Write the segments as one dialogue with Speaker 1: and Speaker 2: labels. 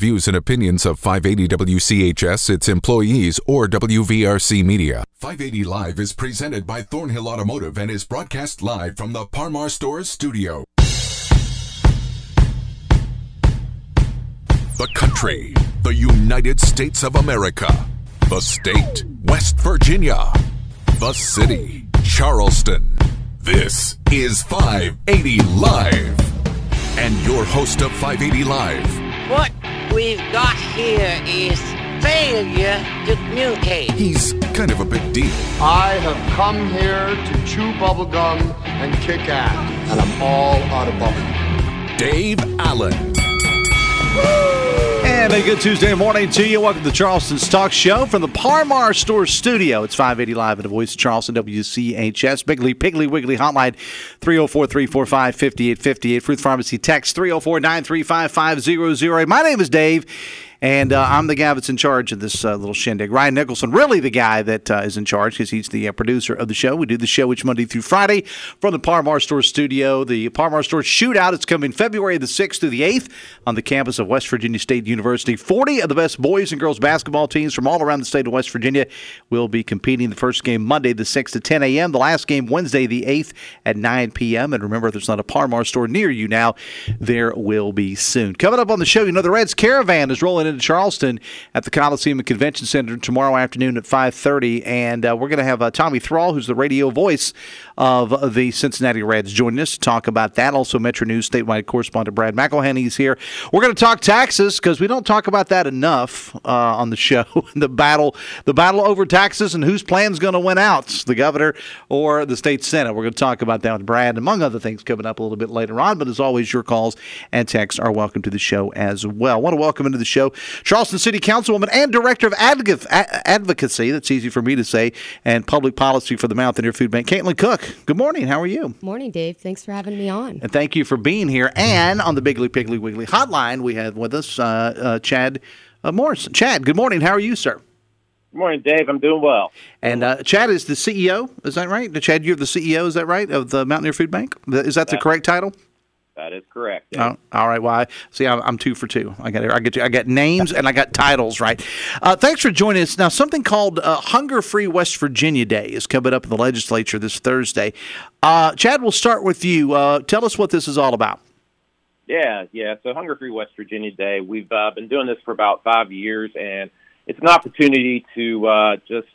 Speaker 1: views and opinions of 580 WCHS, its employees, or WVRC Media. 580 Live is presented by Thornhill Automotive and is broadcast live from the Par-Mar Stores studio. The country, the United States of America. The state, West Virginia. The city, Charleston. This is 580 Live. And your host of 580 Live.
Speaker 2: What we've got here is failure to communicate.
Speaker 1: He's kind of a big deal.
Speaker 3: I have come here to chew bubblegum and kick ass, and I'm all out of bubblegum.
Speaker 1: Dave Allen.
Speaker 4: And a good Tuesday morning to you. Welcome to Charleston's Talk Show from the Par-Mar Store Studio. It's 580 Live at the Voice of Charleston, WCHS. Biggly, Piggly, Wiggly Hotline 304 345 5858. Fruth Pharmacy text 304 935 5008. My name is Dave. And uh, I'm the guy that's in charge of this uh, little shindig. Ryan Nicholson, really the guy that uh, is in charge because he's the uh, producer of the show. We do the show each Monday through Friday from the Par-Mar Store studio. The Par-Mar Store Shootout is coming February the 6th through the 8th on the campus of West Virginia State University. 40 of the best boys and girls basketball teams from all around the state of West Virginia will be competing. The first game Monday the 6th at 10 a.m., the last game Wednesday the 8th at 9 p.m. And remember, if there's not a Par-Mar store near you now, there will be soon. Coming up on the show, you know, the Reds Caravan is rolling into Charleston at the Coliseum and Convention Center tomorrow afternoon at 5:30, and uh, we're going to have uh, Tommy Thrall, who's the radio voice of the Cincinnati Reds, joining us to talk about that. Also, Metro News statewide correspondent Brad McElhinny is here. We're going to talk taxes because we don't talk about that enough uh, on the show. the battle, the battle over taxes, and whose plan's going to win out, the governor or the state senate. We're going to talk about that with Brad, among other things, coming up a little bit later on. But as always, your calls and texts are welcome to the show as well. I want to welcome into the show Charleston City Councilwoman and Director of Advoc- Advocacy, that's easy for me to say, and Public Policy for the Mountaineer Food Bank, Caitlin Cook. Good morning. How are you?
Speaker 5: Morning, Dave. Thanks for having me on.
Speaker 4: And thank you for being here. And on the Biggly Piggly Wiggly hotline, we have with us uh, uh, Chad uh, Morrison. Chad, good morning. How are you, sir?
Speaker 6: Good morning, Dave. I'm doing well.
Speaker 4: And uh, Chad is the CEO. Is that right? Chad, you're the CEO. Is that right of the Mountaineer Food Bank? Is that the correct title?
Speaker 6: That is correct.
Speaker 4: Oh, all right. Well, I, see, I'm, I'm two for two. I got I get I got names and I got titles right. Uh, thanks for joining us. Now, something called uh, Hunger Free West Virginia Day is coming up in the legislature this Thursday. Uh, Chad, we'll start with you. Uh, tell us what this is all about.
Speaker 6: Yeah, yeah. So Hunger Free West Virginia Day. We've uh, been doing this for about five years, and it's an opportunity to uh, just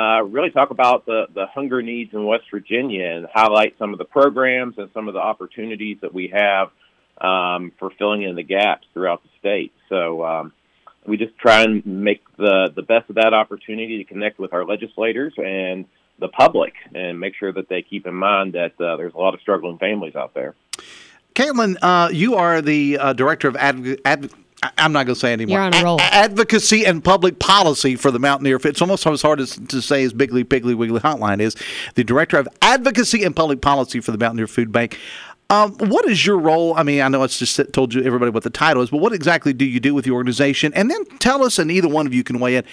Speaker 6: uh, really talk about the, the hunger needs in West Virginia and highlight some of the programs and some of the opportunities that we have um, for filling in the gaps throughout the state. So um, we just try and make the, the best of that opportunity to connect with our legislators and the public and make sure that they keep in mind that uh, there's a lot of struggling families out there.
Speaker 4: Caitlin, uh, you are the uh, director of adv- adv- I'm not going to say anymore.
Speaker 5: You're on a roll.
Speaker 4: A- advocacy and public policy for the Mountaineer. It's almost as hard as to say as Biggly Piggly Wiggly Hotline is. The director of advocacy and public policy for the Mountaineer Food Bank. Um, what is your role? I mean, I know it's just told you everybody what the title is, but what exactly do you do with the organization? And then tell us, and either one of you can weigh in,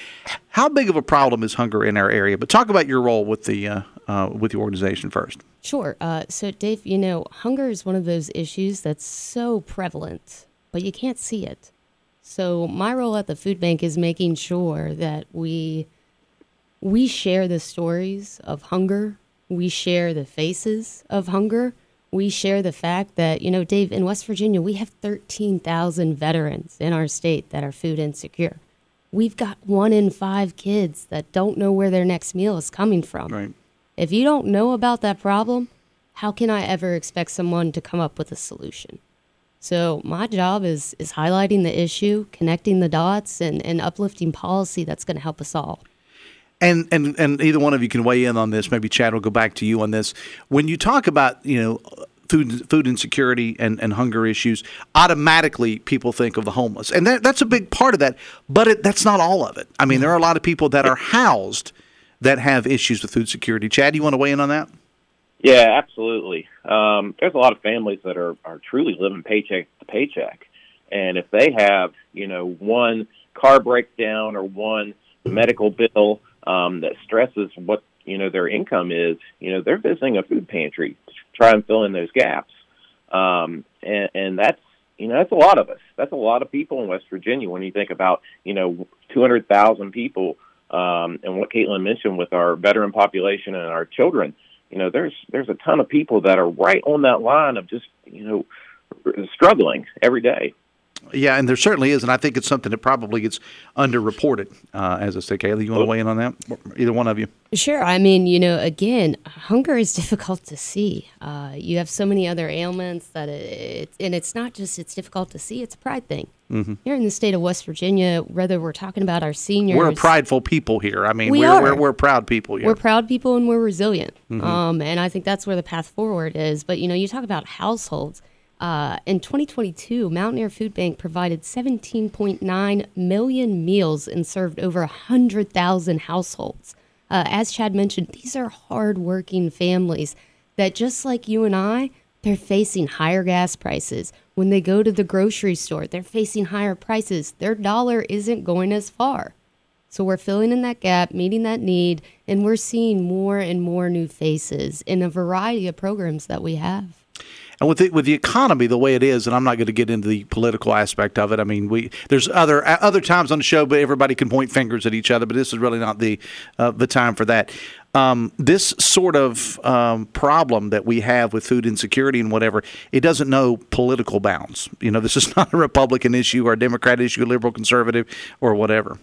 Speaker 4: how big of a problem is hunger in our area? But talk about your role with the uh, uh, with the organization first.
Speaker 5: Sure. Uh, so, Dave, you know, hunger is one of those issues that's so prevalent, but you can't see it. So, my role at the food bank is making sure that we we share the stories of hunger, we share the faces of hunger, we share the fact that, you know, Dave, in West Virginia, we have 13,000 veterans in our state that are food insecure. We've got one in five kids that don't know where their next meal is coming from.
Speaker 4: Right.
Speaker 5: If you don't know about that problem, how can I ever expect someone to come up with a solution? So my job is is highlighting the issue, connecting the dots, and, and uplifting policy that's going to help us all.
Speaker 4: And, and and either one of you can weigh in on this. Maybe Chad will go back to you on this. When you talk about you know food food insecurity and, and hunger issues, automatically people think of the homeless, and that, that's a big part of that. But it, that's not all of it. I mean, mm-hmm. there are a lot of people that are housed that have issues with food security. Chad, you want to weigh in on that?
Speaker 6: Yeah, absolutely. Um, there's a lot of families that are, are truly living paycheck to paycheck. And if they have, you know, one car breakdown or one medical bill um, that stresses what, you know, their income is, you know, they're visiting a food pantry to try and fill in those gaps. Um, and, and that's, you know, that's a lot of us. That's a lot of people in West Virginia when you think about, you know, 200,000 people um, and what Caitlin mentioned with our veteran population and our children. You know, there's there's a ton of people that are right on that line of just, you know, struggling every day.
Speaker 4: Yeah, and there certainly is, and I think it's something that probably gets underreported. Uh, as I say, Kaylee, you want to weigh in on that? Either one of you.
Speaker 5: Sure. I mean, you know, again, hunger is difficult to see. Uh, you have so many other ailments that it, and it's not just it's difficult to see; it's a pride thing. Mm-hmm. Here in the state of West Virginia, whether we're talking about our seniors,
Speaker 4: we're a prideful people here. I mean,
Speaker 5: we
Speaker 4: we're,
Speaker 5: are.
Speaker 4: We're, we're proud people. Here.
Speaker 5: We're proud people, and we're resilient. Mm-hmm. Um, and I think that's where the path forward is. But you know, you talk about households uh, in 2022, Mountaineer Food Bank provided 17.9 million meals and served over 100,000 households. Uh, as Chad mentioned, these are hardworking families that, just like you and I, they're facing higher gas prices. When they go to the grocery store, they're facing higher prices. Their dollar isn't going as far. So we're filling in that gap, meeting that need, and we're seeing more and more new faces in a variety of programs that we have.
Speaker 4: And with the, with the economy the way it is, and I'm not going to get into the political aspect of it. I mean, we there's other other times on the show, but everybody can point fingers at each other. But this is really not the uh, the time for that. Um, this sort of um, problem that we have with food insecurity and whatever, it doesn't know political bounds. You know, this is not a Republican issue or a Democrat issue, liberal, conservative, or whatever.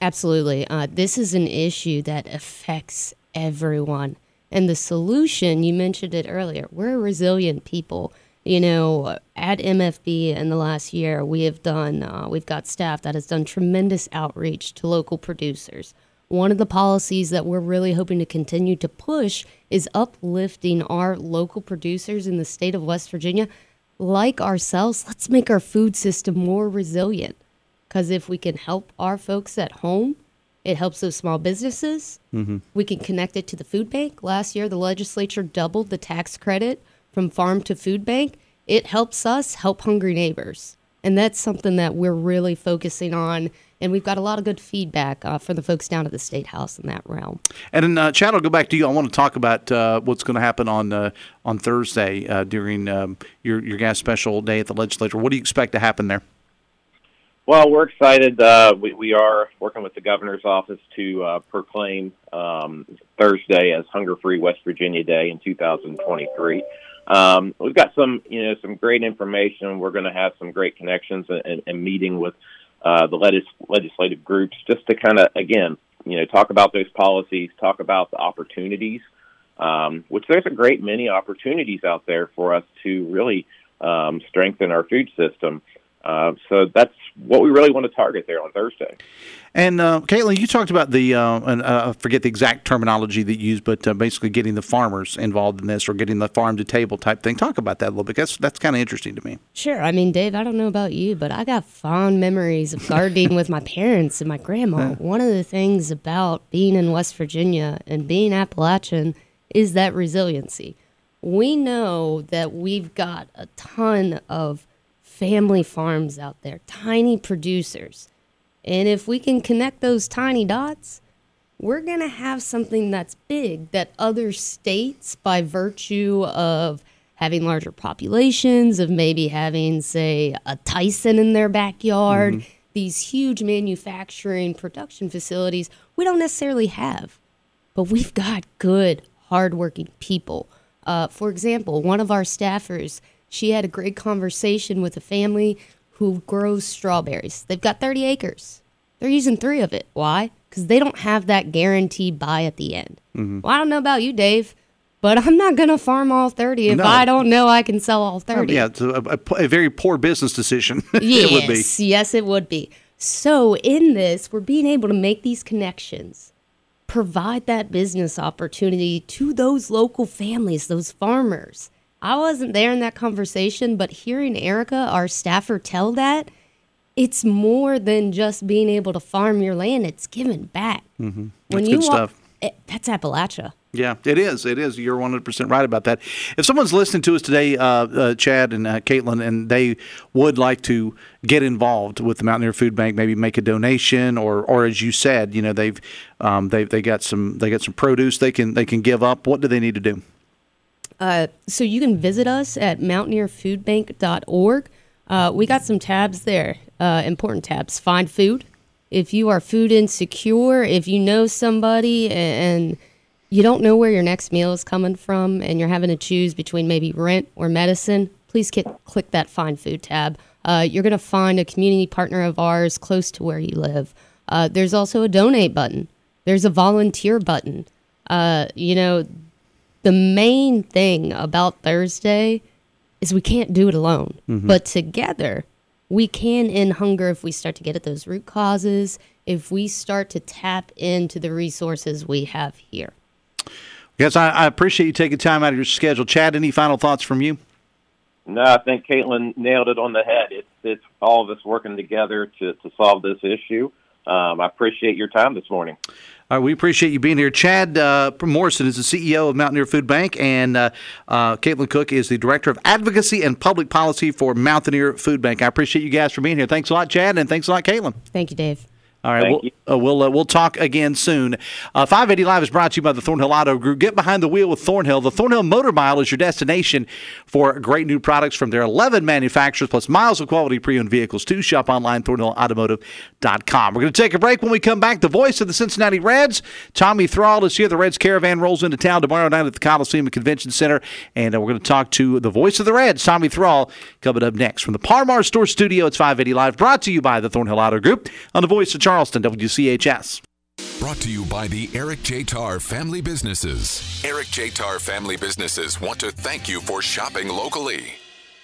Speaker 5: Absolutely, uh, this is an issue that affects everyone. And the solution, you mentioned it earlier, we're resilient people. You know, at MFB in the last year, we have done, uh, we've got staff that has done tremendous outreach to local producers. One of the policies that we're really hoping to continue to push is uplifting our local producers in the state of West Virginia. Like ourselves, let's make our food system more resilient. Because if we can help our folks at home, it helps those small businesses. Mm-hmm. We can connect it to the food bank. Last year, the legislature doubled the tax credit from farm to food bank. It helps us help hungry neighbors. And that's something that we're really focusing on. And we've got a lot of good feedback uh, from the folks down at the State House in that realm.
Speaker 4: And uh, Chad, I'll go back to you. I want to talk about uh, what's going to happen on uh, on Thursday uh, during um, your, your gas special day at the legislature. What do you expect to happen there?
Speaker 6: Well, we're excited. Uh, we, we are working with the governor's office to uh, proclaim um, Thursday as Hunger Free West Virginia Day in 2023. Um, we've got some, you know, some great information. We're going to have some great connections and, and meeting with uh, the legis- legislative groups just to kind of, again, you know, talk about those policies, talk about the opportunities, um, which there's a great many opportunities out there for us to really um, strengthen our food system. Uh, so that's what we really want to target there on Thursday.
Speaker 4: And uh, Caitlin, you talked about the uh, and uh, I forget the exact terminology that you used, but uh, basically getting the farmers involved in this or getting the farm to table type thing. Talk about that a little bit. That's that's kind of interesting to me.
Speaker 5: Sure. I mean, Dave, I don't know about you, but I got fond memories of gardening with my parents and my grandma. One of the things about being in West Virginia and being Appalachian is that resiliency. We know that we've got a ton of family farms out there, tiny producers. And if we can connect those tiny dots, we're going to have something that's big that other states, by virtue of having larger populations, of maybe having, say, a Tyson in their backyard, mm-hmm. these huge manufacturing production facilities, we don't necessarily have. But we've got good, hardworking people. Uh, for example, one of our staffers she had a great conversation with a family who grows strawberries. They've got 30 acres. They're using three of it. Why? Because they don't have that guaranteed buy at the end. Mm-hmm. Well, I don't know about you, Dave, but I'm not going to farm all 30 if no. I don't know I can sell all 30.
Speaker 4: yeah, it's a, a, a, very poor business decision.
Speaker 5: yes,
Speaker 4: it would be.
Speaker 5: yes, it would be. So, in this, we're being able to make these connections, provide that business opportunity to those local families, those farmers I wasn't there in that conversation, but hearing Erica, our staffer, tell that, it's more than just being able to farm your land. It's giving back.
Speaker 4: Mm-hmm. That's when you good walk, stuff.
Speaker 5: It, that's Appalachia.
Speaker 4: Yeah, it is. It is. You're 100% right about that. If someone's listening to us today, uh, uh, Chad and uh, Caitlin, and they would like to get involved with the Mountaineer Food Bank, maybe make a donation, or, or as you said, you know, they've um, they they got some they got some produce they can they can give up. What do they need to do?
Speaker 5: Uh, so you can visit us at mountaineerfoodbank.org. Uh, we got some tabs there, uh, important tabs. Find food. If you are food insecure, if you know somebody and you don't know where your next meal is coming from and you're having to choose between maybe rent or medicine, please click that Find Food tab. Uh, you're going to find a community partner of ours close to where you live. Uh, there's also a donate button, there's a volunteer button. Uh, you know, the main thing about Thursday is we can't do it alone, but together we can end hunger if we start to get at those root causes, if we start to tap into the resources we have here.
Speaker 4: Yes, I, I appreciate you taking time out of your schedule. Chad, any final thoughts from you?
Speaker 6: No, I think Caitlin nailed it on the head. It's it's all of us working together to, to solve this issue. Um, I appreciate your time this morning.
Speaker 4: All right, we appreciate you being here. Chad uh, Morrison is the CEO of Mountaineer Food Bank, and uh, uh, Caitlin Cook is the Director of Advocacy and Public Policy for Mountaineer Food Bank. I appreciate you guys for being here. Thanks a lot, Chad, and thanks a lot, Caitlin.
Speaker 5: Thank you, Dave.
Speaker 4: All right,
Speaker 6: Thank
Speaker 4: we'll uh, we'll, uh, we'll talk again soon. Uh, 580 Live is brought to you by the Thornhill Auto Group. Get behind the wheel with Thornhill. The Thornhill Motor Mile is your destination for great new products from their 11 manufacturers, plus miles of quality pre-owned vehicles. To shop online, thornhillautomotive.com. We're going to take a break. When we come back, the voice of the Cincinnati Reds, Tommy Thrall, is here. The Reds caravan rolls into town tomorrow night at the Coliseum and Convention Center, and uh, we're going to talk to the voice of the Reds, Tommy Thrall, coming up next from the Parmar Store Studio. It's 580 Live, brought to you by the Thornhill Auto Group on the voice of Charleston, WCHS.
Speaker 1: Brought to you by the Eric J. Tar Family Businesses. Eric J. Tar Family Businesses want to thank you for shopping locally.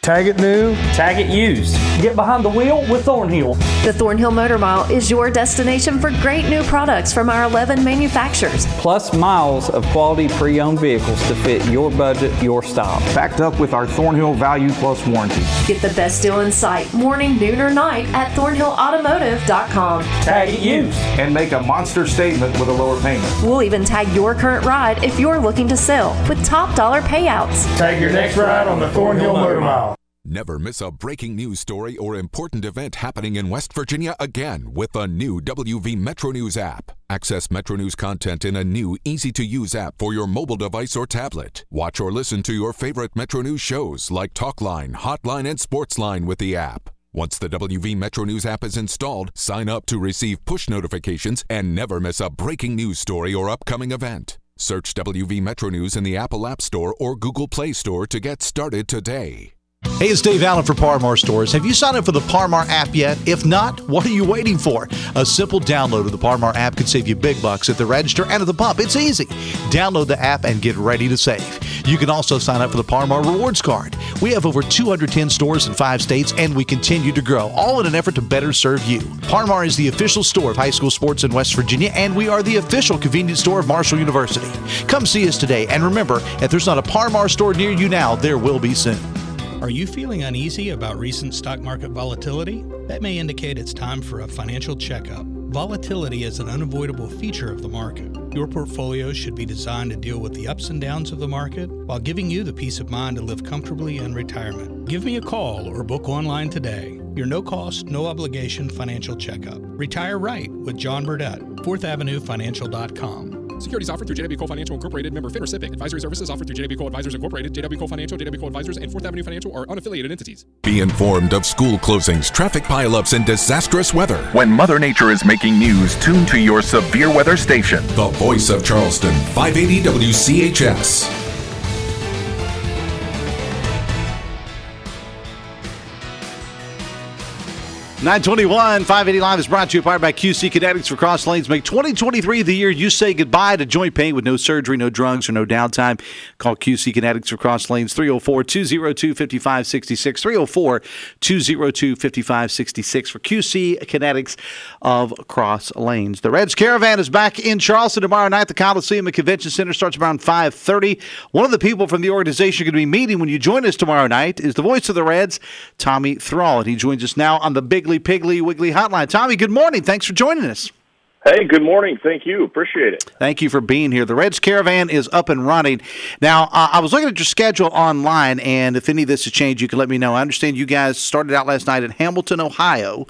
Speaker 7: Tag it new.
Speaker 8: Tag it used. Get behind the wheel with Thornhill.
Speaker 9: The Thornhill Motor Mile is your destination for great new products from our 11 manufacturers.
Speaker 8: Plus miles of quality pre-owned vehicles to fit your budget, your style.
Speaker 7: Backed up with our Thornhill Value Plus warranty.
Speaker 9: Get the best deal in sight, morning, noon, or night at thornhillautomotive.com.
Speaker 8: Tag it used.
Speaker 7: And make a monster statement with a lower payment.
Speaker 9: We'll even tag your current ride if you're looking to sell with top dollar payouts.
Speaker 7: Tag your next ride on the Thornhill Motor Mile.
Speaker 1: Never miss a breaking news story or important event happening in West Virginia again with the new WV Metro News app. Access Metro News content in a new, easy to use app for your mobile device or tablet. Watch or listen to your favorite Metro News shows like Talkline, Hotline, and Sportsline with the app. Once the WV Metro News app is installed, sign up to receive push notifications and never miss a breaking news story or upcoming event. Search WV Metro News in the Apple App Store or Google Play Store to get started today.
Speaker 4: Hey, it's Dave Allen for Parmar Stores. Have you signed up for the Parmar app yet? If not, what are you waiting for? A simple download of the Parmar app can save you big bucks at the register and at the pump. It's easy. Download the app and get ready to save. You can also sign up for the Parmar Rewards Card. We have over 210 stores in five states and we continue to grow, all in an effort to better serve you. Parmar is the official store of high school sports in West Virginia and we are the official convenience store of Marshall University. Come see us today and remember, if there's not a Parmar store near you now, there will be soon.
Speaker 10: Are you feeling uneasy about recent stock market volatility? That may indicate it's time for a financial checkup. Volatility is an unavoidable feature of the market. Your portfolio should be designed to deal with the ups and downs of the market while giving you the peace of mind to live comfortably in retirement. Give me a call or book online today. Your no cost, no obligation financial checkup. Retire right with John Burdett, 4th Avenue Financial.com.
Speaker 11: Securities offered through JW Cole Financial Incorporated, member FINRA SIPC. Advisory services offered through JW Cole Advisors Incorporated, JW Cole Financial, JW Cole Advisors, and 4th Avenue Financial are unaffiliated entities.
Speaker 1: Be informed of school closings, traffic pileups, and disastrous weather.
Speaker 12: When Mother Nature is making news, tune to your severe weather station.
Speaker 1: The voice of Charleston, 580 WCHS.
Speaker 4: 921 580 Live is brought to you by QC Kinetix for Cross Lanes. Make 2023 the year you say goodbye to joint pain with no surgery, no drugs, or no downtime. Call QC Kinetix for Cross Lanes 304 202 5566. 304 202 5566 for QC Kinetix of Cross Lanes. The Reds Caravan is back in Charleston tomorrow night. The Coliseum and Convention Center starts around 530. One of the people from the organization you're going to be meeting when you join us tomorrow night is the voice of the Reds, Tommy Thrall. And he joins us now on the big Piggly Wiggly Hotline. Tommy, good morning. Thanks for joining us.
Speaker 13: Hey, good morning. Thank you. Appreciate it.
Speaker 4: Thank you for being here. The Reds Caravan is up and running. Now, uh, I was looking at your schedule online, and if any of this has changed, you can let me know. I understand you guys started out last night in Hamilton, Ohio.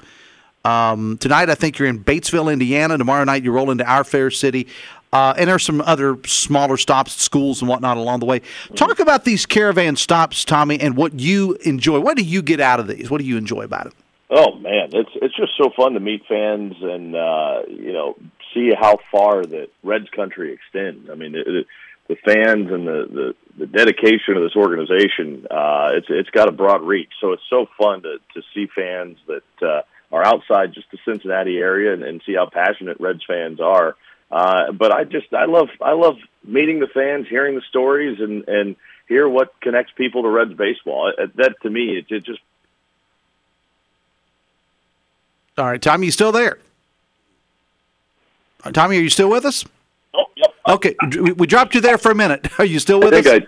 Speaker 4: Um, tonight, I think you're in Batesville, Indiana. Tomorrow night, you roll into our fair city. uh, and there's some other smaller stops, schools and whatnot along the way. Talk about these caravan stops, Tommy, and what you enjoy. What do you get out of these? What do you enjoy about it?
Speaker 13: Oh man, it's it's just so fun to meet fans and uh, you know see how far that Reds country extends. I mean, it, it, the fans and the, the the dedication of this organization, uh, it's it's got a broad reach. So it's so fun to to see fans that uh, are outside just the Cincinnati area and, and see how passionate Reds fans are. Uh, but I just I love I love meeting the fans, hearing the stories, and and hear what connects people to Reds baseball. That to me, it, it just
Speaker 4: All right, Tommy, you still there? Uh, Tommy, are you still with us?
Speaker 13: Oh, yep.
Speaker 4: Okay, we, dropped you there for a minute. Are you still with
Speaker 13: I
Speaker 4: us?
Speaker 13: I,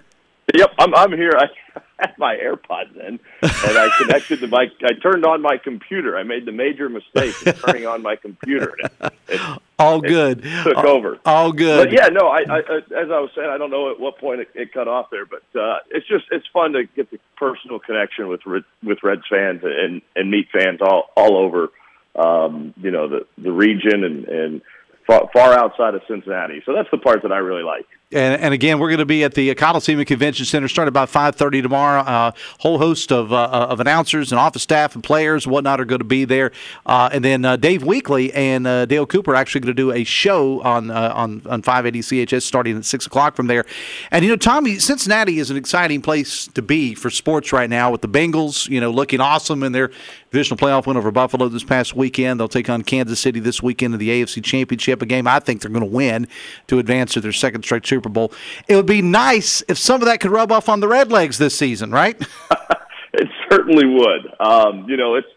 Speaker 13: yep, I'm I'm here. I had my AirPods in, and I connected to my. I turned on my computer. I made the major mistake of turning on my computer. It, it,
Speaker 4: all good.
Speaker 13: took
Speaker 4: all,
Speaker 13: over.
Speaker 4: All good.
Speaker 13: But yeah, no. I, I, as I was saying, I don't know at what point it, it cut off there, but uh, it's just it's fun to get the personal connection with Red- with Reds fans and and meet fans all all over. Um, you know the the region and and far, far outside of Cincinnati. So that's the part that I really like.
Speaker 4: And, and again, we're going to be at the Coliseum and Convention Center starting about five thirty tomorrow. A uh, whole host of uh, of announcers and office staff and players and whatnot are going to be there. Uh, and then uh, Dave Weekley and uh, Dale Cooper are actually going to do a show on uh, on on five eighty CHS starting at six o'clock from there. And you know, Tommy, Cincinnati is an exciting place to be for sports right now with the Bengals. You know, looking awesome in their divisional playoff win over Buffalo this past weekend. They'll take on Kansas City this weekend in the AFC Championship, a game I think they're going to win to advance to their second straight Super Bowl. It would be nice if some of that could rub off on the Redlegs this season, right?
Speaker 13: it certainly would. Um, you know, it's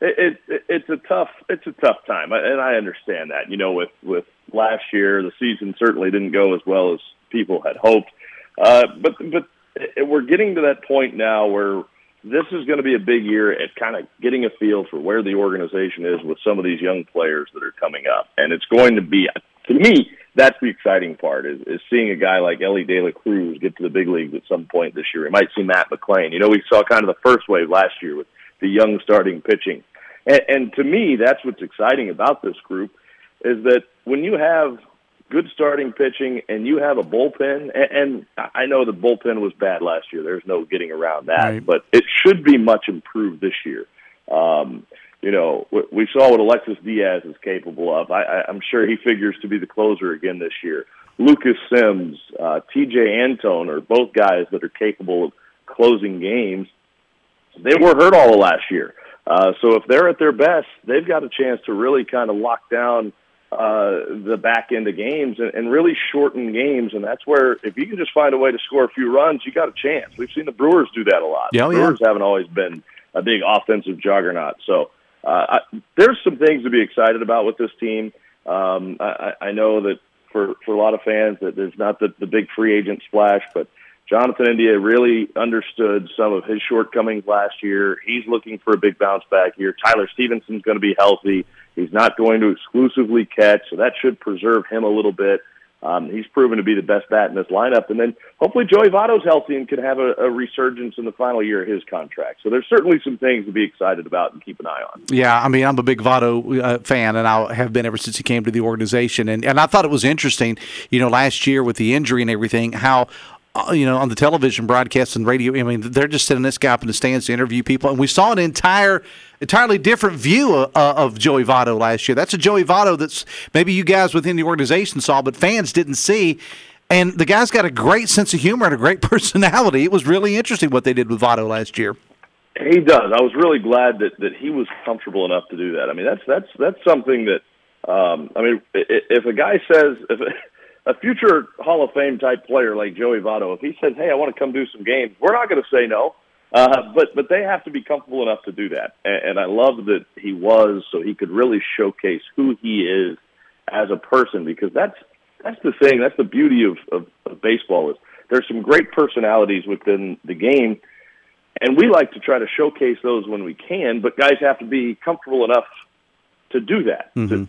Speaker 13: it, it it's a tough it's a tough time, and I understand that. You know, with with last year, the season certainly didn't go as well as people had hoped. Uh, but but we're getting to that point now where this is going to be a big year at kind of getting a feel for where the organization is with some of these young players that are coming up, and it's going to be to me that's the exciting part is, is seeing a guy like Elly De La Cruz get to the big leagues at some point this year. We might see Matt McLain. You know, we saw kind of the first wave last year with the young starting pitching. And, and to me, that's what's exciting about this group is that when you have good starting pitching and you have a bullpen, and, and I know the bullpen was bad last year. There's no getting around that,
Speaker 4: Right.
Speaker 13: but it should be much improved this year. Um, you know, we- we saw what Alexis Diaz is capable of. I, I, I'm sure he figures to be the closer again this year. Lucas Sims, uh, Tejay Antone are both guys that are capable of closing games. They were hurt all of last year. Uh, so if they're at their best, they've got a chance to really kind of lock down uh, the back end of games and, and really shorten games. And that's where, if you can just find a way to score a few runs, you got a chance. We've seen the Brewers do that a lot.
Speaker 4: Yeah, oh, yeah.
Speaker 13: Brewers haven't always been a big offensive juggernaut. So I, there's some things to be excited about with this team. Um, I, I I know that for for a lot of fans that there's not the, the big free agent splash, but Jonathan India really understood some of his shortcomings last year. He's looking for a big bounce back here. Tyler Stephenson's going to be healthy. He's not going to exclusively catch, so that should preserve him a little bit. Um, he's proven to be the best bat in this lineup. And then hopefully Joey Votto's healthy and can have a, a resurgence in the final year of his contract. So there's certainly some things to be excited about and keep an eye on.
Speaker 4: Yeah, I mean, I'm a big Votto uh, fan, and I have been ever since he came to the organization. And and I thought it was interesting, you know, last year with the injury and everything, how. Uh, You know, on the television broadcast and radio, I mean, they're just sending this guy up in the stands to interview people, and we saw an entire, entirely different view of, of Joey Votto last year. That's a Joey Votto that's maybe you guys within the organization saw, but fans didn't see. And the guy's got a great sense of humor and a great personality. It was really interesting what they did with Votto last year.
Speaker 13: He does. I was really glad that that he was comfortable enough to do that. I mean, that's that's that's something that um, I mean, if a guy says if a future Hall of Fame type player like Joey Votto, if he says, "Hey, I want to come do some games," we're not going to say no. Uh, but but they have to be comfortable enough to do that, and, and I love that he was, so he could really showcase who he is as a person, because that's that's the thing, that's the beauty of, of, of baseball is there's some great personalities within the game, and we like to try to showcase those when we can, but guys have to be comfortable enough to do that, to,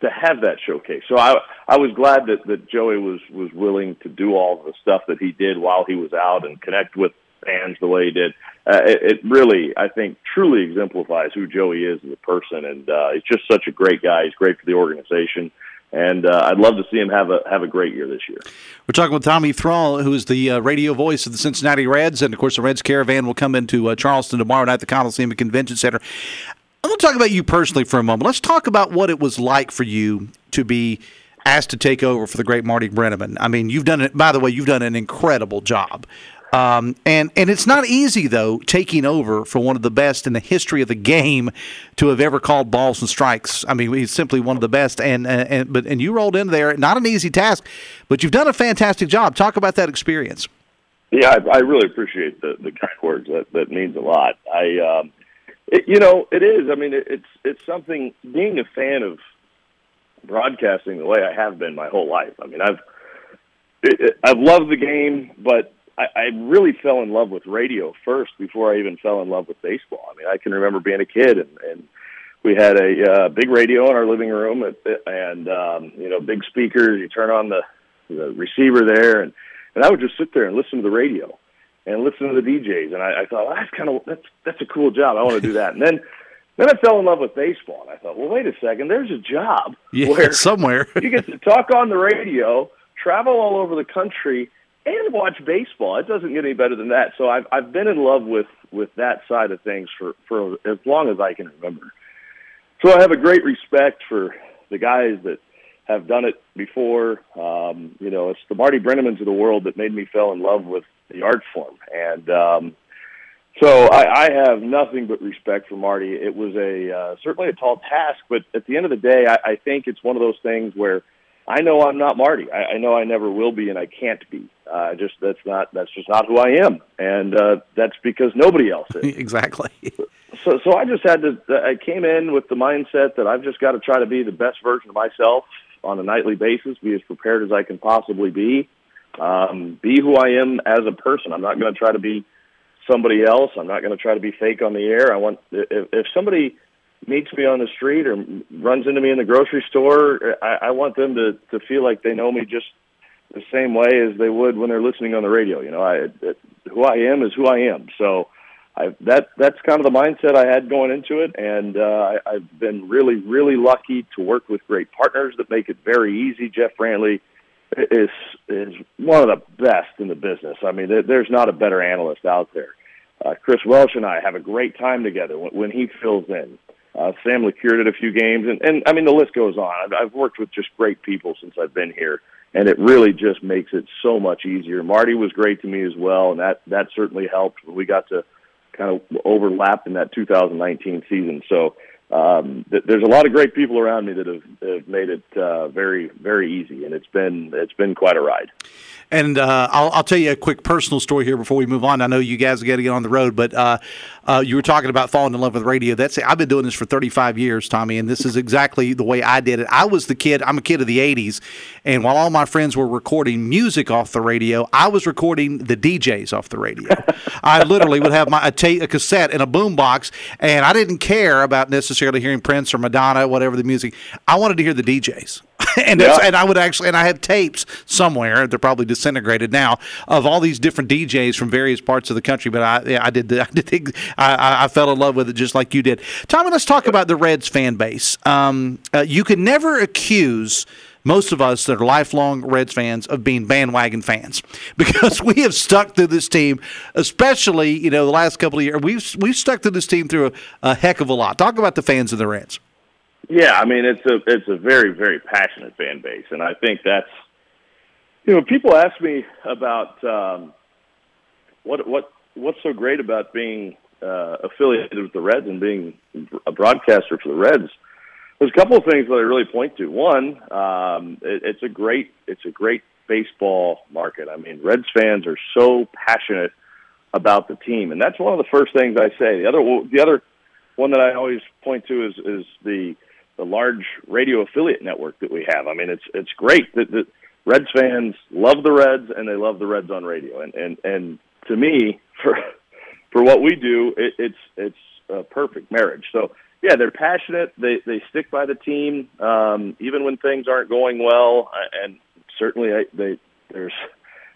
Speaker 13: to have that showcase. So I I was glad that, that Joey was, was willing to do all the stuff that he did while he was out and connect with fans the way he did. Uh, it, it really, I think, truly exemplifies who Joey is as a person, and uh, he's just such a great guy. He's great for the organization, and uh, I'd love to see him have a have a great year this year.
Speaker 4: We're talking with Tommy Thrall, who is the uh, radio voice of the Cincinnati Reds, and of course the Reds caravan will come into uh, Charleston tomorrow night at the Coliseum Convention Center. I'm going to talk about you personally for a moment. Let's talk about what it was like for you to be asked to take over for the great Marty Brennaman. I mean, you've done it. By the way, you've done an incredible job. Um, and and it's not easy though taking over for one of the best in the history of the game to have ever called balls and strikes. I mean, he's simply one of the best. And and but and you rolled in there, not an easy task, but you've done a fantastic job. Talk about that experience.
Speaker 13: Yeah, I, I really appreciate the the kind words. That that means a lot. I, um, it, you know, it is. I mean, it, it's it's something. Being a fan of broadcasting the way I have been my whole life. I mean, I've it, I've loved the game, but I, I really fell in love with radio first before I even fell in love with baseball. I mean, I can remember being a kid and, and we had a uh, big radio in our living room at, and um, you know big speakers. You turn on the, the receiver there, and and I would just sit there and listen to the radio and listen to the DJs. And I, I thought well, that's kind of that's that's a cool job. I want to do that. And then then I fell in love with baseball, and I thought, well, wait a second. There's a job
Speaker 4: yeah,
Speaker 13: where
Speaker 4: somewhere
Speaker 13: you get to talk on the radio, travel all over the country, and watch baseball. It doesn't get any better than that. So I've I've been in love with with that side of things for for as long as I can remember. So I have a great respect for the guys that have done it before. Um, you know, it's the Marty Brennamans of the world that made me fell in love with the art form, and um, so I, I have nothing but respect for Marty. It was a uh, certainly a tall task, but at the end of the day, I, I think it's one of those things where I know I'm not Marty. I, I know I never will be, and I can't be. Uh, just that's not that's just not who I am, and uh, that's because nobody else is.
Speaker 4: exactly.
Speaker 13: So, so I just had to. I came in with the mindset that I've just got to try to be the best version of myself on a nightly basis, be as prepared as I can possibly be, um, be who I am as a person. I'm not going to try to be somebody else. I'm not going to try to be fake on the air. I want if, if somebody meets me on the street or runs into me in the grocery store, I, I want them to to feel like they know me just the same way as they would when they're listening on the radio. You know, I it, who I am is who I am. So I that that's kind of the mindset I had going into it, and uh, I, I've been really really lucky to work with great partners that make it very easy. Jeff Brantley is is one of the best in the business. I mean, there's not a better analyst out there. Uh, Chris Welsh and I have a great time together when, when he fills in. Uh, Sam LeCure did a few games, and, and I mean the list goes on. I've, I've worked with just great people since I've been here, and it really just makes it so much easier. Marty was great to me as well, and that that certainly helped. We got to kind of overlap in that 2019 season, so um, th- there's a lot of great people around me that have, have made it uh, very very easy, and it's been it's been quite a ride.
Speaker 4: And uh, I'll, I'll, tell you a quick personal story here before we move on. I know you guys got to get on the road, but uh, uh, you were talking about falling in love with radio. That's I've been doing this for 35 years, Tommy, and this is exactly the way I did it. I was the kid. I'm a kid of the 80s, and while all my friends were recording music off the radio, I was recording the DJs off the radio. I literally would have my a, a cassette and a boom box, and I didn't care about necessarily hearing Prince or Madonna, whatever the music. I wanted to hear the DJs. and yeah. and I would actually and I have tapes somewhere. They're probably disintegrated now of all these different DJs from various parts of the country. But I yeah, I did I did think I, I fell in love with it just like you did. Tommy, let's talk about the Reds fan base. Um, uh, you can never accuse most of us that are lifelong Reds fans of being bandwagon fans because we have stuck through this team, especially you know the last couple of years. We've we've stuck through this team through a, a heck of a lot. Talk about the fans of the Reds.
Speaker 13: Yeah, I mean it's a it's a very very passionate fan base, and I think that's you know people ask me about um, what what what's so great about being uh, affiliated with the Reds and being a broadcaster for the Reds. There's a couple of things that I really point to. One, um, it, it's a great it's a great baseball market. I mean, Reds fans are so passionate about the team, and that's one of the first things I say. The other the other one that I always point to is is the the large radio affiliate network that we have. I mean, it's it's great that the Reds fans love the Reds and they love the Reds on radio. And and and to me, for for what we do, it, it's it's a perfect marriage. So yeah, they're passionate. They they stick by the team um, even when things aren't going well, and certainly I, they there's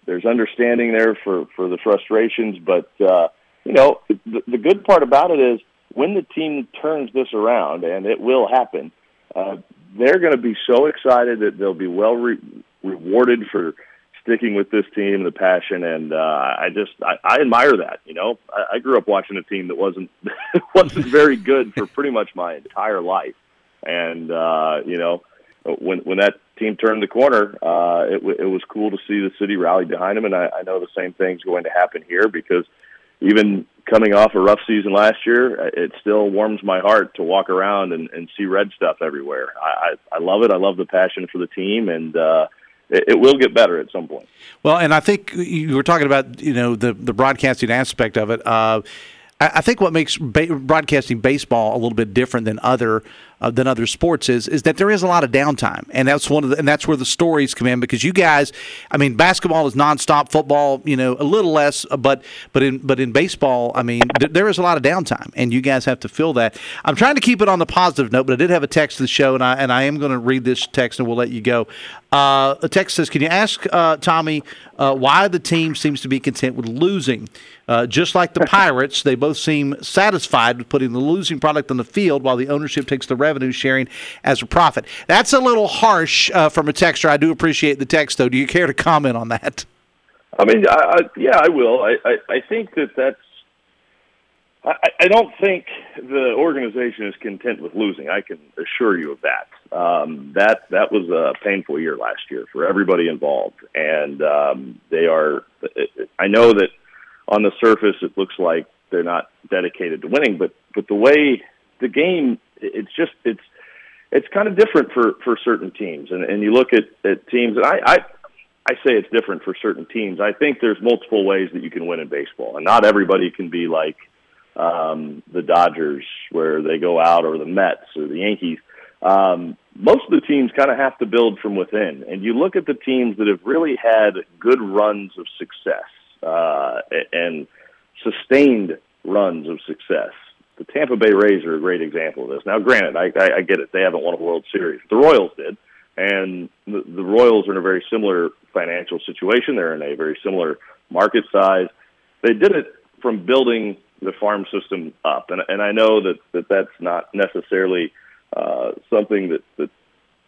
Speaker 13: there's understanding there for for the frustrations. But uh, you know, the, the good part about it is when the team turns this around, and it will happen, uh, they're going to be so excited that they'll be well re- rewarded for sticking with this team, the passion, and uh, I just I, I admire that. You know, I, I grew up watching a team that wasn't wasn't very good for pretty much my entire life, and uh, you know, when when that team turned the corner, uh, it, it was cool to see the city rally behind them, and I, I know the same thing's going to happen here because even coming off a rough season last year, it still warms my heart to walk around and, and see red stuff everywhere. I, I, I love it. I love the passion for the team, and uh, it, will get better at some point.
Speaker 4: Well, and I think you were talking about you know the the broadcasting aspect of it. Uh, I, I think what makes ba- broadcasting baseball a little bit different than other uh, than other sports is is that there is a lot of downtime, and that's one of the, and that's where the stories come in because you guys, I mean, basketball is nonstop, football, you know, a little less, but but in but in baseball, I mean, th- there is a lot of downtime, and you guys have to fill that. I'm trying to keep it on the positive note, but I did have a text to the show, and I and I am going to read this text, and we'll let you go. Uh, a text says, "Can you ask uh, Tommy uh, why the team seems to be content with losing? Uh, just like the Pirates, they both seem satisfied with putting the losing product on the field, while the ownership takes the revenue sharing as a profit." That's a little harsh uh, from a texter. I do appreciate the text, though. Do you care to comment on that?
Speaker 13: I mean, I, I, yeah, I will. I, I, I think that that's. I, I don't think the organization is content with losing. I can assure you of that. Um, that that was a painful year last year for everybody involved, and um, they are. I know that on the surface it looks like they're not dedicated to winning, but but the way the game, it's just it's it's kind of different for for certain teams, and and you look at at teams, and I. I I say it's different for certain teams. I think there's multiple ways that you can win in baseball, and not everybody can be like um, the Dodgers, where they go out, or the Mets, or the Yankees. Um, most of the teams kind of have to build from within, and you look at the teams that have really had good runs of success uh, and sustained runs of success. The Tampa Bay Rays are a great example of this. Now, granted, I, I, I get it; they haven't won a World Series. The Royals did, and the, the Royals are in a very similar financial situation. They're in a very similar market size. They did it from building the farm system up, and and I know that that that's not necessarily uh, something that that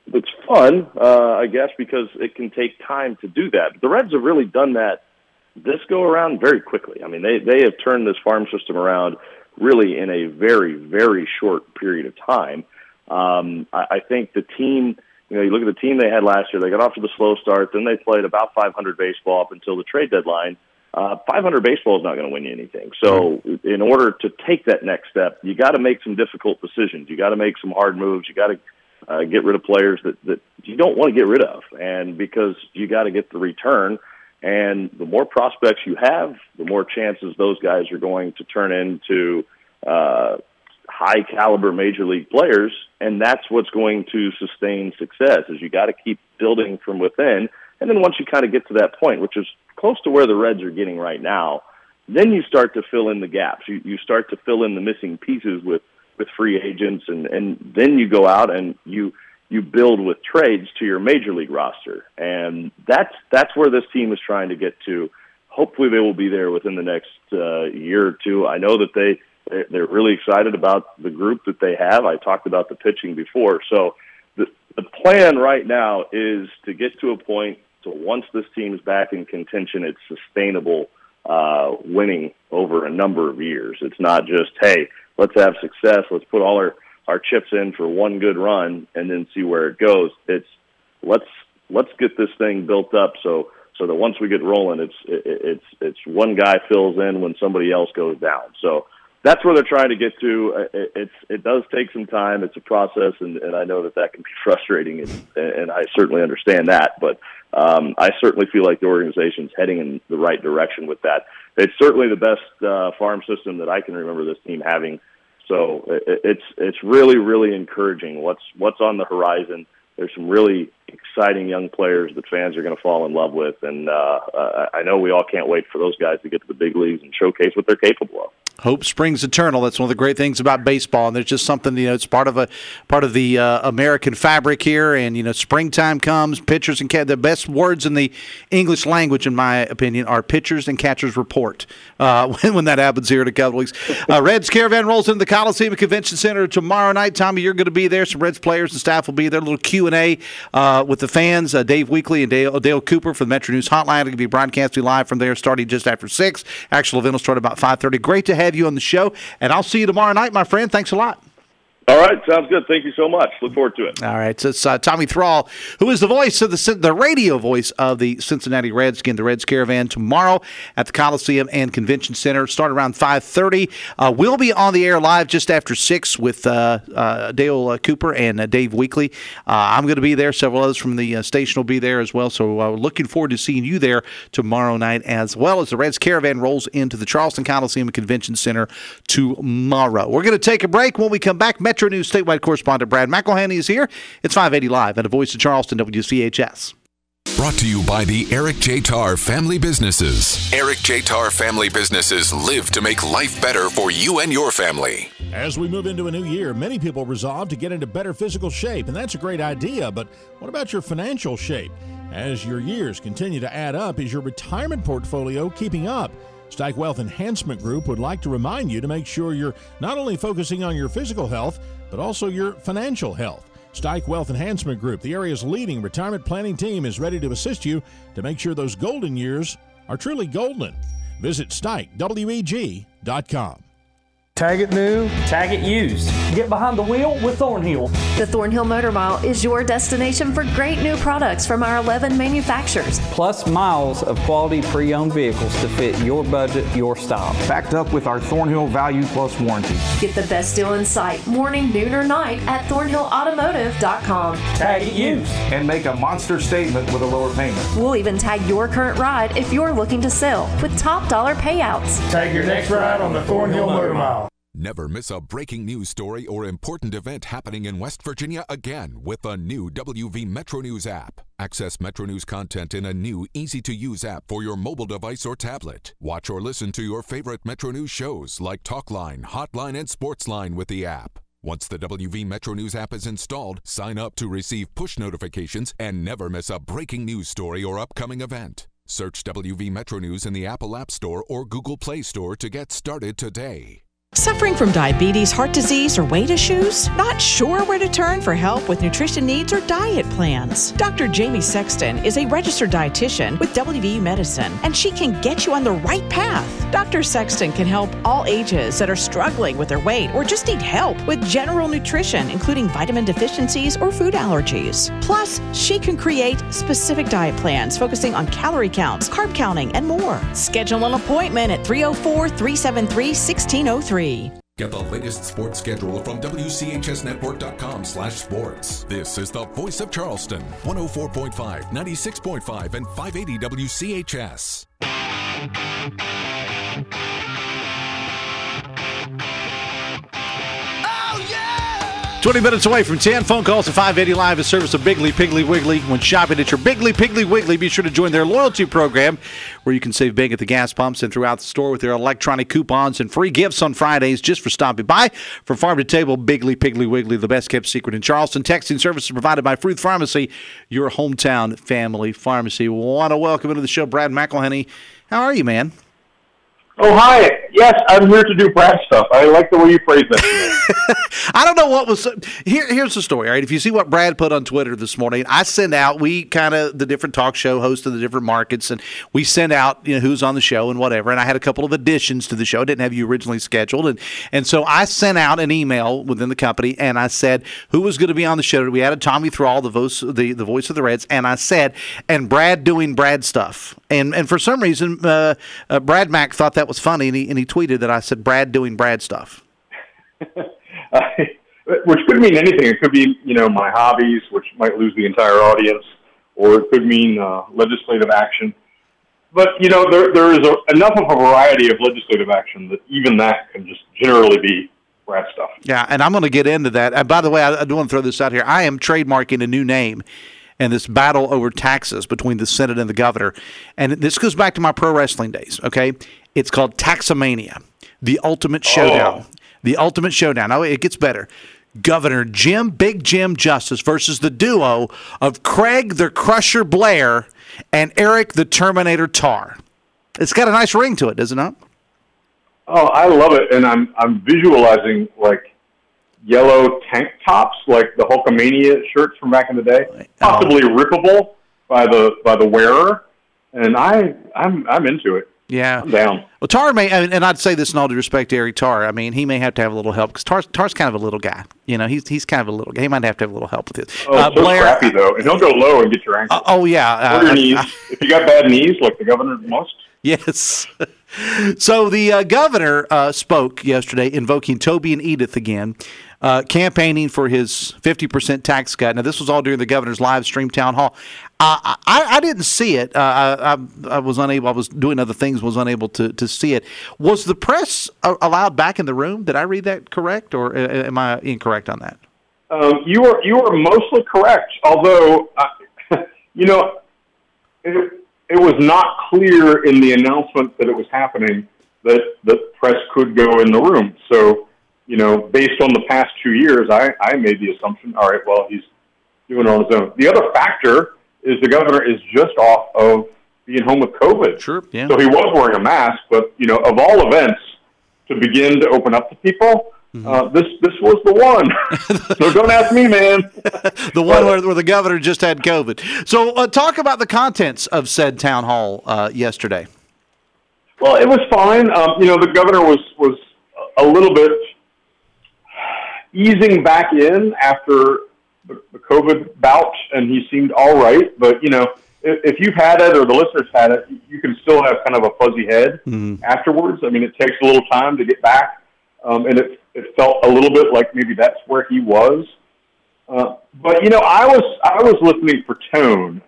Speaker 13: that's fun, uh, I guess, because it can take time to do that. But the Reds have really done that this go around very quickly. I mean, they they have turned this farm system around really in a very very short period of time. Um, I, I think the team. You know, you look at the team they had last year. They got off to the slow start. Then they played about 500 baseball up until the trade deadline. Uh, 500 baseball is not going to win you anything. So, in order to take that next step, you got to make some difficult decisions. You got to make some hard moves. You got to uh, get rid of players that that you don't want to get rid of, and because you got to get the return. And the more prospects you have, the more chances those guys are going to turn into uh, high caliber major league players, and that's what's going to sustain success. Is you got to keep building from within, and then once you kind of get to that point, which is close to where the Reds are getting right now, then you start to fill in the gaps. You you start to fill in the missing pieces with with free agents, and and then you go out and you you build with trades to your major league roster, and that's that's where this team is trying to get to. Hopefully, they will be there within the next uh, year or two. I know that they they're really excited about the group that they have. I talked about the pitching before, so the the plan right now is to get to a point so once this team is back in contention, it's sustainable uh, winning over a number of years. It's not just hey, let's have success, let's put all our our chips in for one good run and then see where it goes. It's let's let's get this thing built up so so that once we get rolling, it's it, it's it's one guy fills in when somebody else goes down. So that's where they're trying to get to. It, it's it does take some time. It's a process, and, and I know that that can be frustrating, and, and I certainly understand that. But um, I certainly feel like the organization's heading in the right direction with that. It's certainly the best uh, farm system that I can remember this team having. So it's it's really really encouraging. What's what's on the horizon? There's some really exciting young players that fans are going to fall in love with, and uh, I know we all can't wait for those guys to get to the big leagues and showcase what they're capable of.
Speaker 4: Hope springs eternal. That's one of the great things about baseball, and there's just something you know. It's part of a part of the uh, American fabric here, and you know, springtime comes. Pitchers and ca- the best words in the English language, in my opinion, are pitchers and catchers report. Uh, when, when that happens here in a couple weeks, uh, Reds caravan rolls into the Coliseum Convention Center tomorrow night. Tommy, you're going to be there. Some Reds players and staff will be there. A little Q and A uh, with the fans. Uh, Dave Weekley and Dale, Dale Cooper from the Metro News Hotline are going to be broadcasting live from there, starting just after six. Actual event will start about five thirty. Great to have you on the show, and I'll see you tomorrow night, my friend. Thanks a lot.
Speaker 13: All right, sounds good. Thank you so much. Look forward to it.
Speaker 4: All right, so it's uh, Tommy Thrall, who is the voice of the the radio voice of the Cincinnati Reds. Again, the Reds Caravan tomorrow at the Coliseum and Convention Center. Start around five thirty. Uh, we'll be on the air live just after six with uh, uh, Dale uh, Cooper and uh, Dave Weekley. I'm going to be there. Several others from the station will be there as well. So looking forward to seeing you there tomorrow night as well as the Reds Caravan rolls into the Charleston Coliseum and Convention Center tomorrow. We're going to take a break. When we come back, Metro News statewide correspondent Brad McElhinny is here. It's 580 Live at a Voice of Charleston, WCHS.
Speaker 1: Brought to you by the Eric J. Tarr Family Businesses. Eric J. Tarr Family Businesses live to make life better for you and your family.
Speaker 14: As we move into a new year, many people resolve to get into better physical shape, and that's a great idea. But what about your financial shape? As your years continue to add up, is your retirement portfolio keeping up? Stike Wealth Enhancement Group would like to remind you to make sure you're not only focusing on your physical health, but also your financial health. Stike Wealth Enhancement Group, the area's leading retirement planning team, is ready to assist you to make sure those golden years are truly golden. Visit StikeWEG.com.
Speaker 7: Tag it new.
Speaker 8: Tag it used. Get behind the wheel with Thornhill.
Speaker 9: The Thornhill Motor Mile is your destination for great new products from our 11 manufacturers.
Speaker 8: Plus miles of quality pre-owned vehicles to fit your budget, your style.
Speaker 7: Backed up with our Thornhill Value Plus warranty.
Speaker 9: Get the best deal in sight, morning, noon, or night at thornhillautomotive.com.
Speaker 8: Tag it used.
Speaker 7: And make a monster statement with a lower payment.
Speaker 9: We'll even tag your current ride if you're looking to sell with top dollar payouts.
Speaker 7: Tag your next ride on the Thornhill Motor Mile.
Speaker 1: Never miss a breaking news story or important event happening in West Virginia again with the new WV Metro News app. Access Metro News content in a new, easy to use app for your mobile device or tablet. Watch or listen to your favorite Metro News shows like Talkline, Hotline, and Sportsline with the app. Once the WV Metro News app is installed, sign up to receive push notifications and never miss a breaking news story or upcoming event. Search WV Metro News in the Apple App Store or Google Play Store to get started today.
Speaker 15: Suffering from diabetes, heart disease, or weight issues? Not sure where to turn for help with nutrition needs or diet plans? Dr. Jamie Sexton is a registered dietitian with WVU Medicine, and she can get you on the right path. Dr. Sexton can help all ages that are struggling with their weight or just need help with general nutrition, including vitamin deficiencies or food allergies. Plus, she can create specific diet plans focusing on calorie counts, carb counting, and more. Schedule an appointment at 304 373 1603.
Speaker 1: Get the latest sports schedule from WCHSNetwork.com slash sports. This is the voice of Charleston, 104.5, 96.5, and 580 WCHS.
Speaker 4: 20 minutes away from 10. Phone calls to 580 Live is service of Bigley Piggly Wiggly. When shopping at your Bigley Piggly Wiggly, be sure to join their loyalty program where you can save big at the gas pumps and throughout the store with their electronic coupons and free gifts on Fridays just for stopping by. From farm to table, Bigley Piggly Wiggly, the best kept secret in Charleston. Texting services provided by Fruth Pharmacy, your hometown family pharmacy. Want to welcome into the show Brad McElhinny. How are you, man?
Speaker 16: Oh, hi. Yes, I'm here to do Brad stuff. I like the way you phrase that.
Speaker 4: I don't know what was here. Here's the story. All right, if you see what Brad put on Twitter this morning, I send out. We kind of the different talk show hosts of the different markets, and we send out you know who's on the show and whatever. And I had a couple of additions to the show. I didn't have you originally scheduled, and and so I sent out an email within the company, and I said who was going to be on the show. We added Tommy Thrall, the voice, the the voice of the Reds, and I said and Brad doing Brad stuff. And and for some reason, uh, uh, Brad Mack thought that was funny, and he and he tweeted that I said Brad doing Brad stuff.
Speaker 16: uh, which could mean anything. It could be, you know, my hobbies, which might lose the entire audience, or it could mean uh, legislative action. But you know, there there is a, enough of a variety of legislative action that even that can just generally be Brad stuff.
Speaker 4: Yeah, and I'm going to get into that. And by the way, I, I do want to throw this out here. I am trademarking a new name and this battle over taxes between the Senate and the governor. And this goes back to my pro wrestling days, okay? It's called Taxomania. the ultimate showdown. Oh. The ultimate showdown. Oh, it gets better. Governor Jim Big Jim Justice versus the duo of Craig the Crusher Blair and Eric the Terminator Tarr. It's got a nice ring to it, does it not?
Speaker 16: Oh, I love it, and I'm I'm visualizing like yellow tank tops, like the Hulkamania shirts from back in the day, possibly oh. rippable by the by the wearer, and I I'm I'm into it.
Speaker 4: Yeah,
Speaker 16: I'm down.
Speaker 4: Well, Tarr may, and and I'd say this in all due respect to Eric Tarr. I mean, he may have to have a little help because Tarr, Tarr's kind of a little guy. You know, he's he's kind of a little guy. He might have to have a little help with it.
Speaker 16: Oh, so crappy though, and he'll go low and get your ankle.
Speaker 4: Uh, oh yeah,
Speaker 16: or your knees. if you got bad knees, like the governor must.
Speaker 4: Yes. so the uh, governor uh, spoke yesterday, invoking Toby and Edith again, uh, campaigning for his 50% tax cut. Now, this was all during the governor's live stream town hall. I, I, didn't see it. Uh, I, I, I, was unable. I was doing other things. Was unable to, to see it. Was the press allowed back in the room? Did I read that correct, or am I incorrect on that?
Speaker 16: Um, you are you are mostly correct. Although, uh, you know, it, it was not clear in the announcement that it was happening that the press could go in the room. So, you know, based on the past two years, I, I made the assumption, all right, well, he's doing it on his own. The other factor is the governor is just off of being home with COVID.
Speaker 4: Sure, yeah.
Speaker 16: So he was wearing a mask, but, you know, of all events to begin to open up to people, Mm-hmm. Uh, this this was the one. so don't ask me, man.
Speaker 4: the one where, where, the governor just had COVID. So uh, talk about the contents of said town hall uh, yesterday.
Speaker 16: Well, it was fine. Um, you know, the governor was was a little bit easing back in after the, COVID bout, and he seemed all right. But you know, if, if you've had it or the listeners had it, you can still have kind of a fuzzy head mm-hmm. afterwards. I mean, it takes a little time to get back, um, and it it felt a little bit like maybe that's where he was. Uh, but you know, I was I was listening for tone.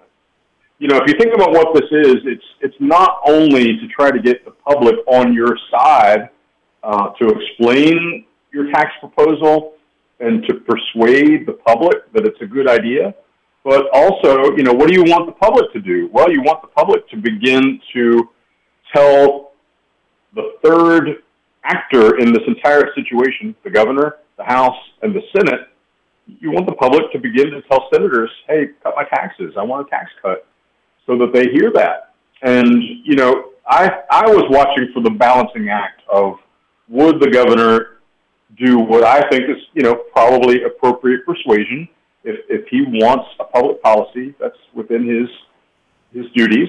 Speaker 16: You know, if you think about what this is, it's it's not only to try to get the public on your side uh, to explain your tax proposal and to persuade the public that it's a good idea, but also, you know, what do you want the public to do? Well, you want the public to begin to tell the third actor in this entire situation, the governor, the House, and the Senate, you want the public to begin to tell senators, hey, cut my taxes. I want a tax cut so that they hear that. And, you know, I, I was watching for the balancing act of would the governor do what I think is, you know, probably appropriate persuasion. If, if he wants a public policy, that's within his, his duties.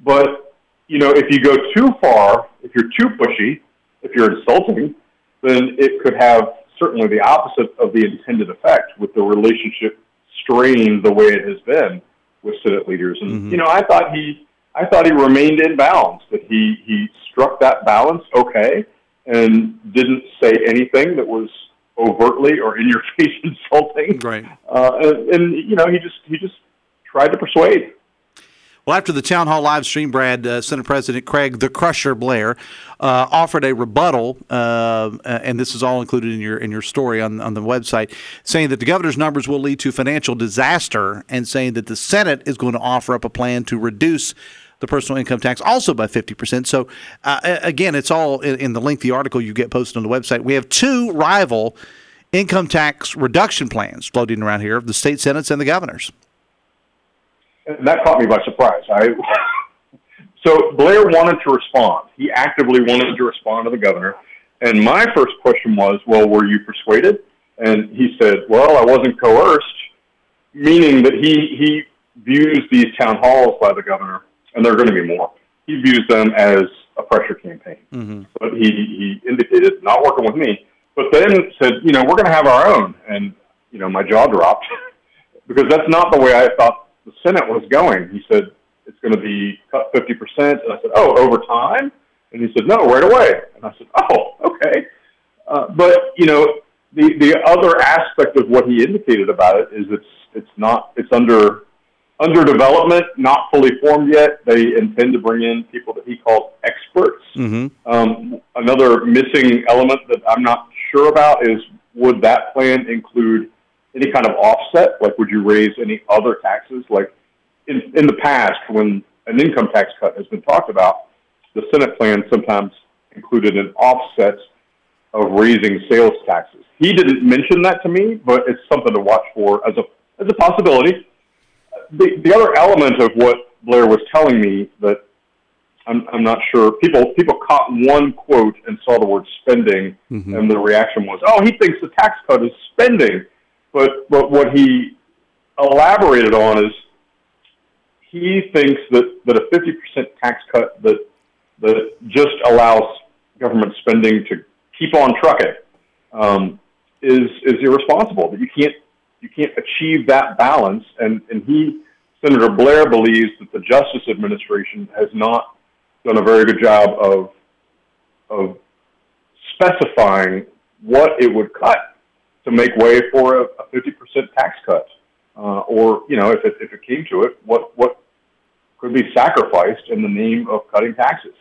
Speaker 16: But, you know, if you go too far, if you're too pushy, if you're insulting, then it could have certainly the opposite of the intended effect with the relationship strained the way it has been with Senate leaders. And mm-hmm. you know, I thought he I thought he remained in balance, that he he struck that balance okay and didn't say anything that was overtly or in your face insulting.
Speaker 4: Right.
Speaker 16: Uh, and, and you know, he just he just tried to persuade.
Speaker 4: Well, after the town hall live stream, Brad, uh, Senate President Craig the Crusher Blair uh, offered a rebuttal, uh, and this is all included in your in your story on on the website, saying that the governor's numbers will lead to financial disaster, and saying that the Senate is going to offer up a plan to reduce the personal income tax also by 50%. So, uh, again, it's all in, in the lengthy article you get posted on the website. We have two rival income tax reduction plans floating around here of the state senates and the governors
Speaker 16: that caught me by surprise. I so Blair wanted to respond. He actively wanted to respond to the governor, and my first question was, "Well, were you persuaded?" And he said, "Well, I wasn't coerced," meaning that he he views these town halls by the governor, and there are going to be more. He views them as a pressure campaign. Mm-hmm. But he he indicated not working with me, but then said, "You know, we're going to have our own," and you know, my jaw dropped because that's not the way I thought the Senate was going. He said it's going to be cut 50%. And I said, oh, over time? And he said, no, right away. And I said, oh, okay. Uh, but, you know, the, the other aspect of what he indicated about it is it's, it's not, it's under, under development, not fully formed yet. They intend to bring in people that he calls experts.
Speaker 4: Mm-hmm.
Speaker 16: Um, another missing element that I'm not sure about is would that plan include any kind of offset? Like, would you raise any other taxes? Like, in, in the past, when an income tax cut has been talked about, the Senate plan sometimes included an offset of raising sales taxes. He didn't mention that to me, but it's something to watch for as a as a possibility. The the other element of what Blair was telling me that I'm I'm not sure people people caught one quote and saw the word spending,
Speaker 4: Mm-hmm.
Speaker 16: and the reaction was, "Oh, he thinks the tax cut is spending," but but what he elaborated on is he thinks that, that a 50% tax cut that that just allows government spending to keep on trucking um, is is irresponsible. That you can't you can't achieve that balance, and and he Senator Blair believes that the Justice Administration has not done a very good job of of specifying what it would cut to make way for a, a 50% tax cut, uh, or you know if it if it came to it, what what could be sacrificed in the name of cutting taxes.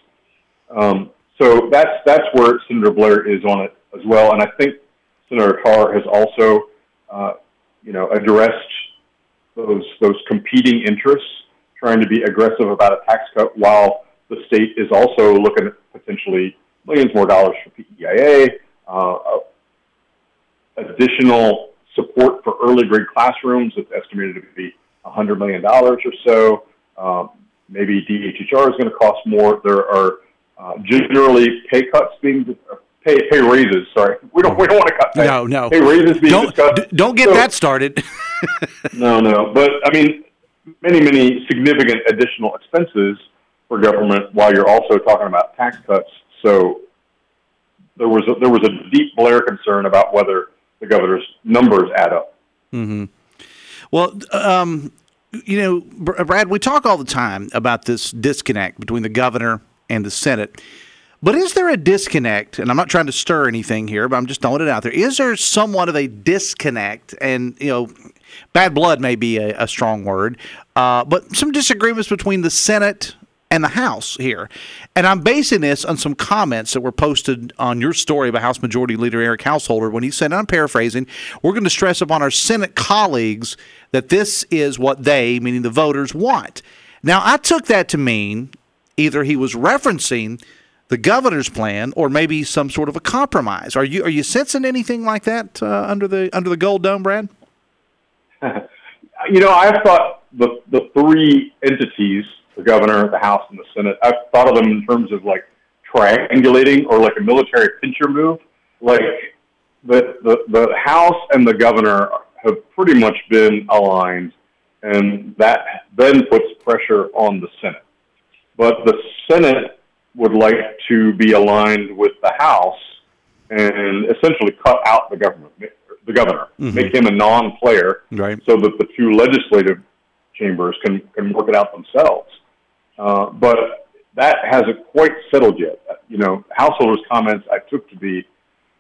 Speaker 16: Um, so that's that's where Senator Blair is on it as well, and I think Senator Carr has also, uh, you know, addressed those those competing interests, trying to be aggressive about a tax cut while the state is also looking at potentially millions more dollars for PEIA, uh, additional support for early grade classrooms. that's estimated to be $100 million or so. Um, maybe DHHR is going to cost more. There are uh, generally pay cuts being pay pay raises. Sorry, we don't we don't want to cut pay.
Speaker 4: No, no.
Speaker 16: Pay raises being
Speaker 4: Don't-
Speaker 16: discussed.
Speaker 4: d- don't get
Speaker 16: So-
Speaker 4: that started.
Speaker 16: no, no. But I mean, many many significant additional expenses for government while you're also talking about tax cuts. So there was a, there was a deep Blair concern about whether the governor's numbers add up.
Speaker 4: hmm Well, um, you know, Brad, we talk all the time about this disconnect between the governor and the Senate. But is there a disconnect? And I'm not trying to stir anything here, but I'm just throwing it out there. Is there somewhat of a disconnect? And, you know, bad blood may be a, a strong word, uh, but some disagreements between the Senate and the House here. And I'm basing this on some comments that were posted on your story about House Majority Leader Eric Householder when he said, and I'm paraphrasing, we're going to stress upon our Senate colleagues that this is what they, meaning the voters, want. Now, I took that to mean either he was referencing the governor's plan or maybe some sort of a compromise. Are you are you sensing anything like that uh, under the under the gold dome, Brad?
Speaker 16: you know, I've thought the the three entities, the governor, the House, and the Senate, I've thought of them in terms of like triangulating or like a military pincher move. Like the the, the House and the governor have pretty much been aligned, and that then puts pressure on the Senate. But the Senate would like to be aligned with the House and essentially cut out the government, the governor,
Speaker 4: Mhm.
Speaker 16: make him a non-player,
Speaker 4: right?
Speaker 16: So that the two legislative chambers can can work it out themselves. Uh, but that hasn't quite settled yet. You know, Householder's comments I took to be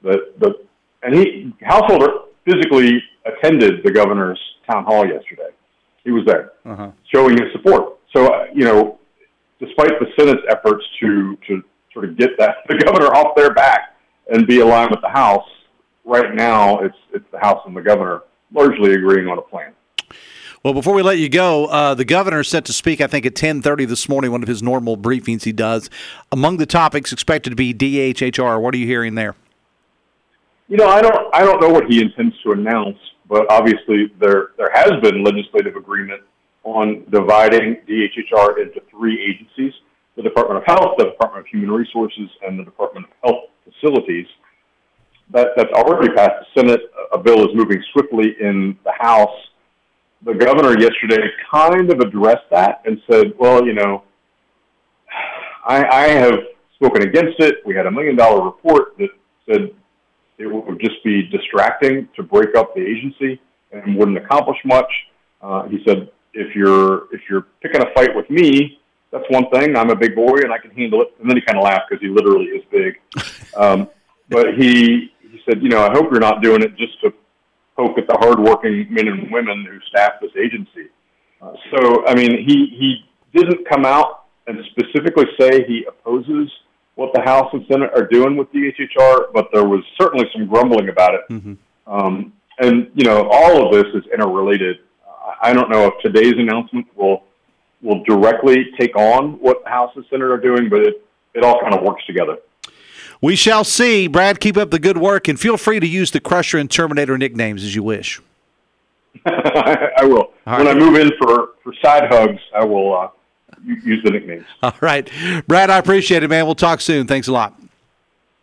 Speaker 16: that the and he Householder physically attended the governor's town hall yesterday. He was there
Speaker 4: Uh-huh.
Speaker 16: showing his support. So uh, you know, despite the Senate's efforts to to sort of get that the governor off their back and be aligned with the House, right now it's it's the House and the governor largely agreeing on a plan.
Speaker 4: Well, before we let you go, uh, the governor is set to speak. I think at ten thirty this morning, one of his normal briefings he does. Among the topics expected to be DHHR. What are you hearing there?
Speaker 16: You know, I don't I don't know what he intends to announce, but obviously there there has been legislative agreement on dividing DHHR into three agencies: the Department of Health, the Department of Human Resources, and the Department of Health Facilities. That that's already passed the Senate. A bill is moving swiftly in the House. The governor yesterday kind of addressed that and said, "Well, you know, I, I have spoken against it. We had a million dollar report that said it would just be distracting to break up the agency and wouldn't accomplish much. Uh, he said, if you're if you're picking a fight with me, that's one thing. I'm a big boy and I can handle it. And then he kind of laughed because he literally is big. Um, but he he said, you know, I hope you're not doing it just to poke at the hardworking men and women who staff this agency. Uh, so, I mean, he he didn't come out and specifically say he opposes what the House and Senate are doing with DHHR, but there was certainly some grumbling about it. Um, and you know, all of this is interrelated. I- I don't know if today's announcement will will directly take on what the House and Senate are doing, but it, it all kind of works together.
Speaker 4: We shall see. Brad, keep up the good work and feel free to use the Crusher and Terminator nicknames as you wish.
Speaker 16: I will.
Speaker 4: All
Speaker 16: when
Speaker 4: right.
Speaker 16: I move in for, for side hugs, I will uh, use the nicknames.
Speaker 4: All right. Brad, I appreciate it, man. We'll talk soon. Thanks a lot.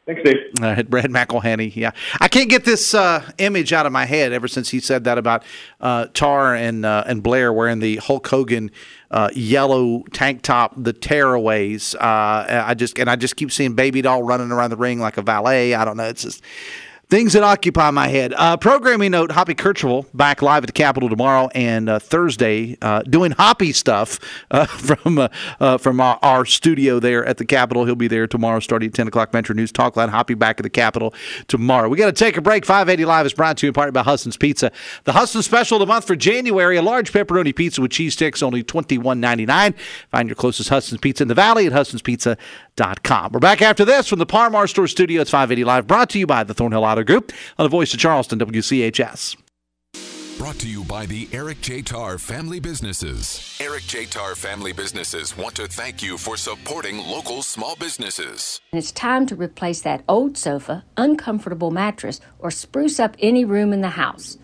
Speaker 16: Thanks, Dave.
Speaker 4: All right, Brad McElhinny. Yeah, I can't get this uh, image out of my head ever since he said that about uh, Tarr and uh, and Blair wearing the Hulk Hogan uh, yellow tank top, the tearaways. Uh, I just and I just keep seeing Baby Doll running around the ring like a valet. I don't know. It's just things that occupy my head. Uh, programming note: Hoppy Kercheval back live at the Capitol tomorrow and uh, Thursday, uh, doing Hoppy stuff uh, from uh, uh, from our, our studio there at the Capitol. He'll be there tomorrow, starting at ten o'clock. Metro News Talk Line. Hoppy back at the Capitol tomorrow. We got to take a break. Five eighty live is brought to you in part by Husson's Pizza. The Huston special of the month for January: a large pepperoni pizza with cheese sticks, only twenty one ninety nine. Find your closest Husson's Pizza in the Valley at Husson'sPizza.com. We're back after this from the Par Mar Store Studio. It's five eighty live, brought to you by the Thornhill Auto Group on the Voice of Charleston, WCHS.
Speaker 1: Brought to you by the Eric J. Tarr Family Businesses. Eric J. Tarr Family Businesses want to thank you for supporting local small businesses.
Speaker 17: It's time to replace that old sofa, uncomfortable mattress, or spruce up any room in the house.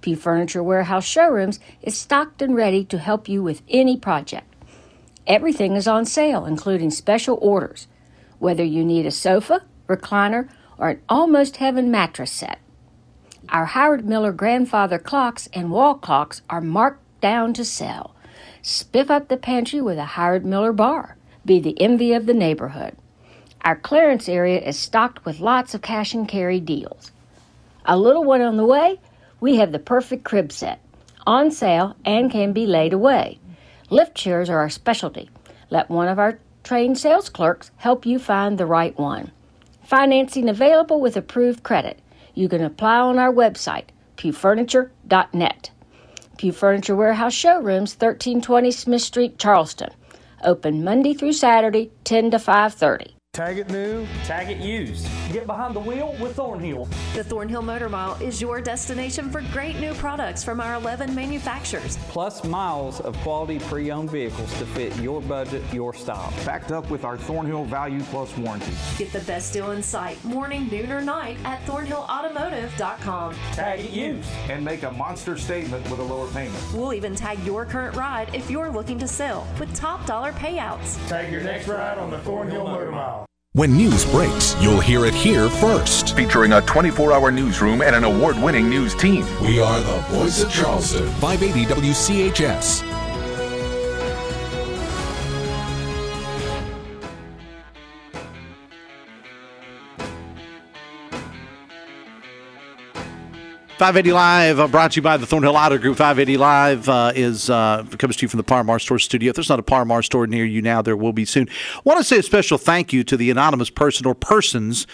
Speaker 17: Pew Furniture Warehouse Showrooms is stocked and ready to help you with any project. Everything is on sale, including special orders. Whether you need a sofa, recliner, or an almost heaven mattress set. Our Howard Miller grandfather clocks and wall clocks are marked down to sell. Spiff up the pantry with a Howard Miller bar. Be the envy of the neighborhood. Our clearance area is stocked with lots of cash and carry deals. A little one on the way? We have the perfect crib set. On sale and can be laid away. Lift chairs are our specialty. Let one of our trained sales clerks help you find the right one. Financing available with approved credit. You can apply on our website, pewfurniture.net. Pew Furniture Warehouse Showrooms, 1320 Smith Street, Charleston. Open Monday through Saturday, 10 to 5:30.
Speaker 18: Tag it new, tag it used. Get behind the wheel with Thornhill.
Speaker 9: The Thornhill Motor Mile is your destination for great new products from our 11 manufacturers.
Speaker 8: Plus miles of quality pre-owned vehicles to fit your budget, your style.
Speaker 7: Backed up with our Thornhill Value Plus warranty.
Speaker 9: Get the best deal in sight, morning, noon, or night at thornhillautomotive.com.
Speaker 18: Tag it used.
Speaker 7: And make a monster statement with a lower payment.
Speaker 9: We'll even tag your current ride if you're looking to sell with top dollar payouts.
Speaker 7: Tag your next ride on the Thornhill Motor Mile.
Speaker 1: When news breaks, you'll hear it here first.
Speaker 12: Featuring a 24 hour newsroom and an award winning news team.
Speaker 1: We are the voice of Charleston, 580 WCHS.
Speaker 4: Five eighty live, uh, brought to you by the Thornhill Auto Group. Five eighty live uh, is uh, comes to you from the Par Mar Store studio. If there's not a Par Mar store near you now, there will be soon. want to say a special thank you to the anonymous person or persons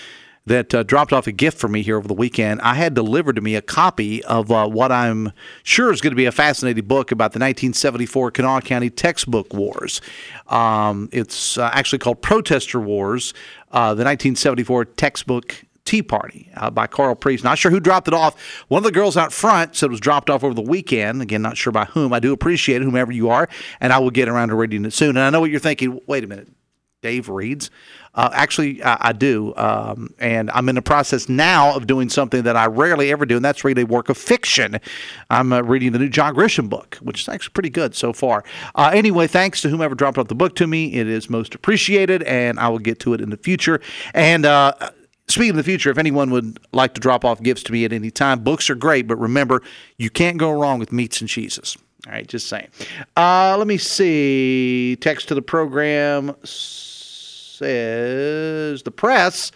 Speaker 4: that uh, dropped off a gift for me here over the weekend. I had delivered to me a copy of uh, what I'm sure is going to be a fascinating book about the 1974 Kanawha County textbook wars. Um, it's uh, actually called Protester Wars, uh, the 1974 textbook Tea Party uh, by Karl Priest. Not sure who dropped it off. One of the girls out front said it was dropped off over the weekend. Again, not sure by whom. I do appreciate it, whomever you are, and I will get around to reading it soon. And I know what you're thinking. Wait a minute. Dave reads. Uh, actually, I, I do. Um, and I'm in the process now of doing something that I rarely ever do, and that's read a work of fiction. I'm uh, reading the new John Grisham book, which is actually pretty good so far. Uh, anyway, thanks to whomever dropped off the book to me. It is most appreciated, and I will get to it in the future. And, uh, Speaking of the future, if anyone would like to drop off gifts to me at any time, books are great, but remember, you can't go wrong with meats and cheeses. All right, just saying. Uh, let me see. Text to the program says the press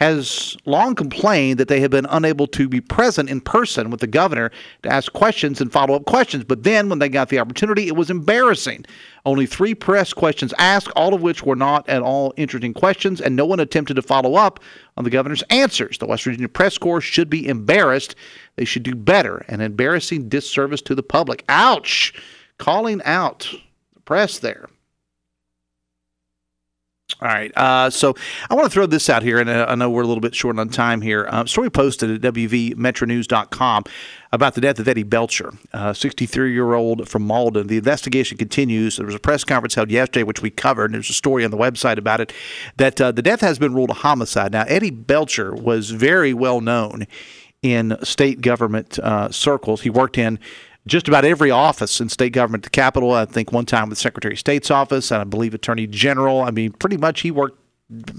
Speaker 4: has long complained that they have been unable to be present in person with the governor to ask questions and follow up questions. But then, when they got the opportunity, it was embarrassing. Only three press questions asked, all of which were not at all interesting questions, and no one attempted to follow up on the governor's answers. The West Virginia Press Corps should be embarrassed. They should do better. An embarrassing disservice to the public. Ouch! Calling out the press there. All right. Uh, so I want to throw this out here, and uh, I know we're a little bit short on time here. Um, story posted at WVMetroNews.com about the death of Eddie Belcher, 63 year old from Malden. The investigation continues. There was a press conference held yesterday, which we covered, and there's a story on the website about it, that uh, the death has been ruled a homicide. Now, Eddie Belcher was very well known in state government uh, circles. He worked in just about every office in state government, the Capitol. I think one time with Secretary of State's office, and I believe Attorney General. I mean, pretty much he worked.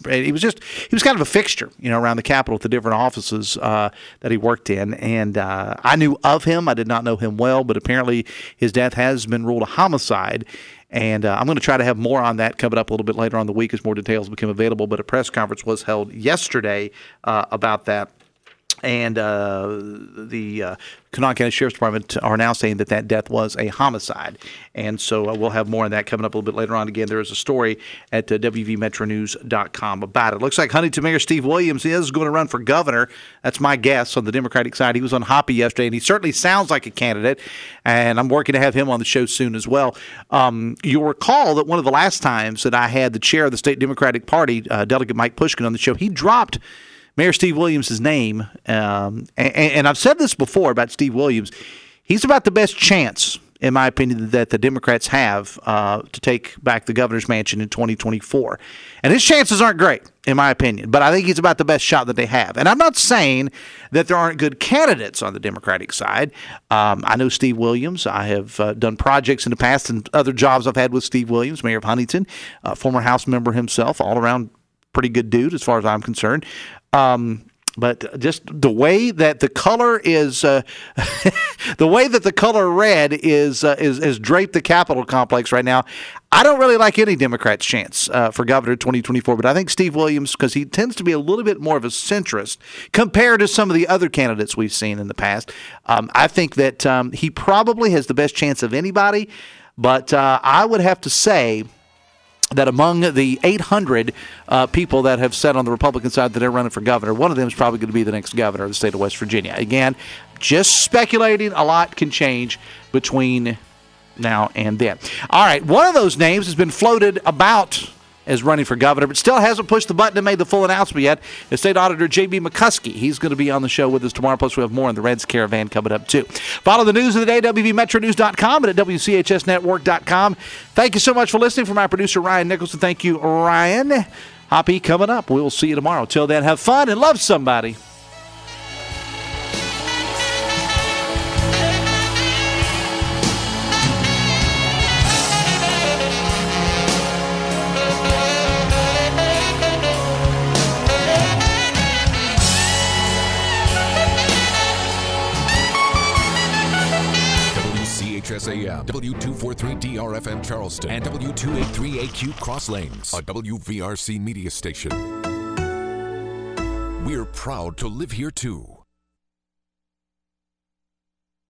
Speaker 4: He was just he was kind of a fixture, you know, around the Capitol at the different offices uh, that he worked in. And uh, I knew of him. I did not know him well, but apparently his death has been ruled a homicide. And uh, I'm going to try to have more on that coming up a little bit later on the week as more details become available. But a press conference was held yesterday uh, about that and uh, the uh, Kanawha County Sheriff's Department are now saying that that death was a homicide. And so uh, we'll have more on that coming up a little bit later on. Again, there is a story at uh, WVMetroNews.com about it. Looks like Huntington Mayor Steve Williams is going to run for governor. That's my guess on the Democratic side. He was on Hoppy yesterday, and he certainly sounds like a candidate. And I'm working to have him on the show soon as well. Um, you'll recall that one of the last times that I had the chair of the state Democratic Party, uh, Delegate Mike Pushkin, on the show, he dropped – Mayor Steve Williams' name. Um, and, and, I've said this before about Steve Williams. He's about the best chance, in my opinion, that the Democrats have uh, to take back the governor's mansion in 2024. And his chances aren't great, in my opinion, but I think he's about the best shot that they have. And I'm not saying that there aren't good candidates on the Democratic side. Um, I know Steve Williams. I have uh, done projects in the past and other jobs I've had with Steve Williams, mayor of Huntington, uh, former House member himself, all around pretty good dude as far as I'm concerned. Um, but just the way that the color is, uh, the way that the color red is, uh, is is draped the Capitol complex right now. I don't really like any Democrat's chance uh, for governor 2024, but I think Steve Williams, because he tends to be a little bit more of a centrist compared to some of the other candidates we've seen in the past. Um, I think that um, he probably has the best chance of anybody, but uh, I would have to say that among the 800 uh, people that have said on the Republican side that they're running for governor, one of them is probably going to be the next governor of the state of West Virginia. Again, just speculating. A lot can change between now and then. All right, one of those names has been floated about as running for governor, but still hasn't pushed the button and made the full announcement yet. The state auditor J.B. McCuskey, he's going to be on the show with us tomorrow. Plus, we have more on the Reds Caravan coming up too. Follow the news of the day, at WVMetroNews.com and at WCHSNetwork.com. Thank you so much for listening. For my producer Ryan Nicholson, thank you, Ryan. Hoppy coming up. We will see you tomorrow. Till then, have fun and love somebody.
Speaker 1: WHSAM, W243DRFM Charleston, and W283AQ Cross Lanes, a WVRC media station. We're proud to live here too.